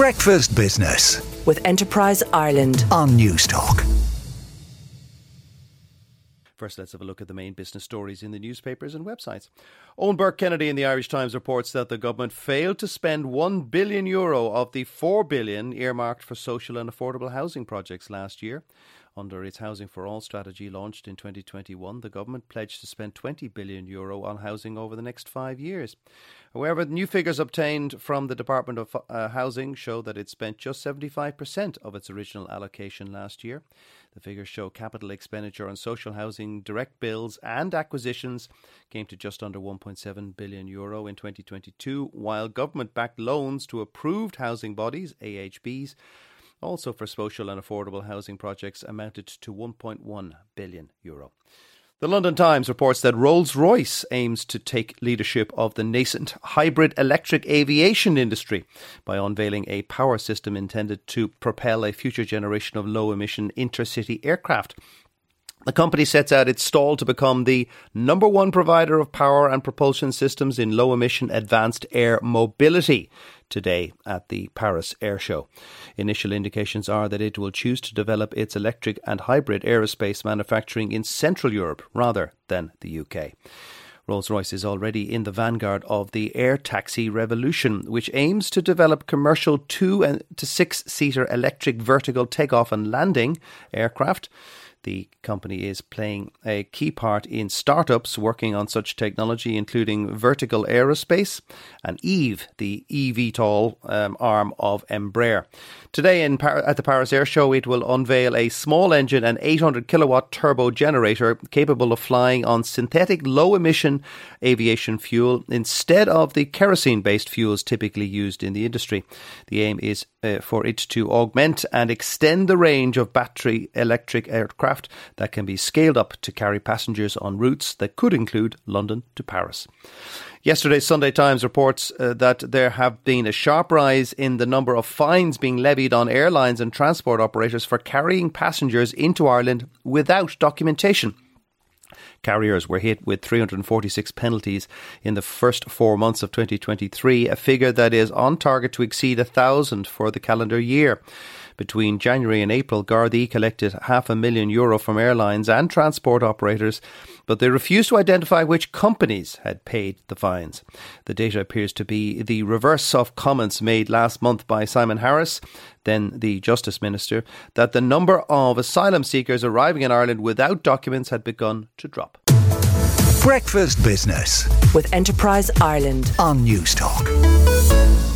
Breakfast Business with Enterprise Ireland. on Newstalk. First, let's have a look at the main business stories in the newspapers and websites. Eoin Burke Kennedy in the Irish Times reports that the government failed to spend 1 billion euro of the 4 billion earmarked for social and affordable housing projects last year. Under its Housing for All strategy launched in 2021, the government pledged to spend 20 billion euro on housing over the next 5 years. However, new figures obtained from the Department of uh, Housing show that it spent just 75% of its original allocation last year. The figures show capital expenditure on social housing, direct builds, and acquisitions came to just under 1.7 billion euro in 2022, while government backed loans to approved housing bodies, AHBs, also for social and affordable housing projects amounted to 1.1 billion euro. The London Times reports that Rolls Royce aims to take leadership of the nascent hybrid electric aviation industry by unveiling a power system intended to propel a future generation of low emission intercity aircraft. The company sets out its stall to become the number one provider of power and propulsion systems in low emission advanced air mobility today at the Paris Air Show. Initial indications are that it will choose to develop its electric and hybrid aerospace manufacturing in Central Europe rather than the UK. Rolls Royce is already in the vanguard of the air taxi revolution, which aims to develop commercial two to six seater electric vertical takeoff and landing aircraft. The company is playing a key part in startups working on such technology, including Vertical Aerospace and Eve, the eVTOL um, arm of Embraer. Today in Par- at the Paris Air Show, it will unveil a small engine and 800 kilowatt turbo generator capable of flying on synthetic low emission aviation fuel instead of the kerosene based fuels typically used in the industry. The aim is uh, for it to augment and extend the range of battery electric aircraft that can be scaled up to carry passengers on routes that could include London to Paris. Yesterday's Sunday Times reports uh, that there have been a sharp rise in the number of fines being levied on airlines and transport operators for carrying passengers into Ireland without documentation. Carriers were hit with 346 penalties in the first four months of 2023, a figure that is on target to exceed a thousand for the calendar year. Between January and April, Gardaí collected half a million euro from airlines and transport operators, but they refused to identify which companies had paid the fines. The data appears to be the reverse of comments made last month by Simon Harris, then the Justice Minister, that the number of asylum seekers arriving in Ireland without documents had begun to drop. Breakfast Business with Enterprise Ireland. on Newstalk.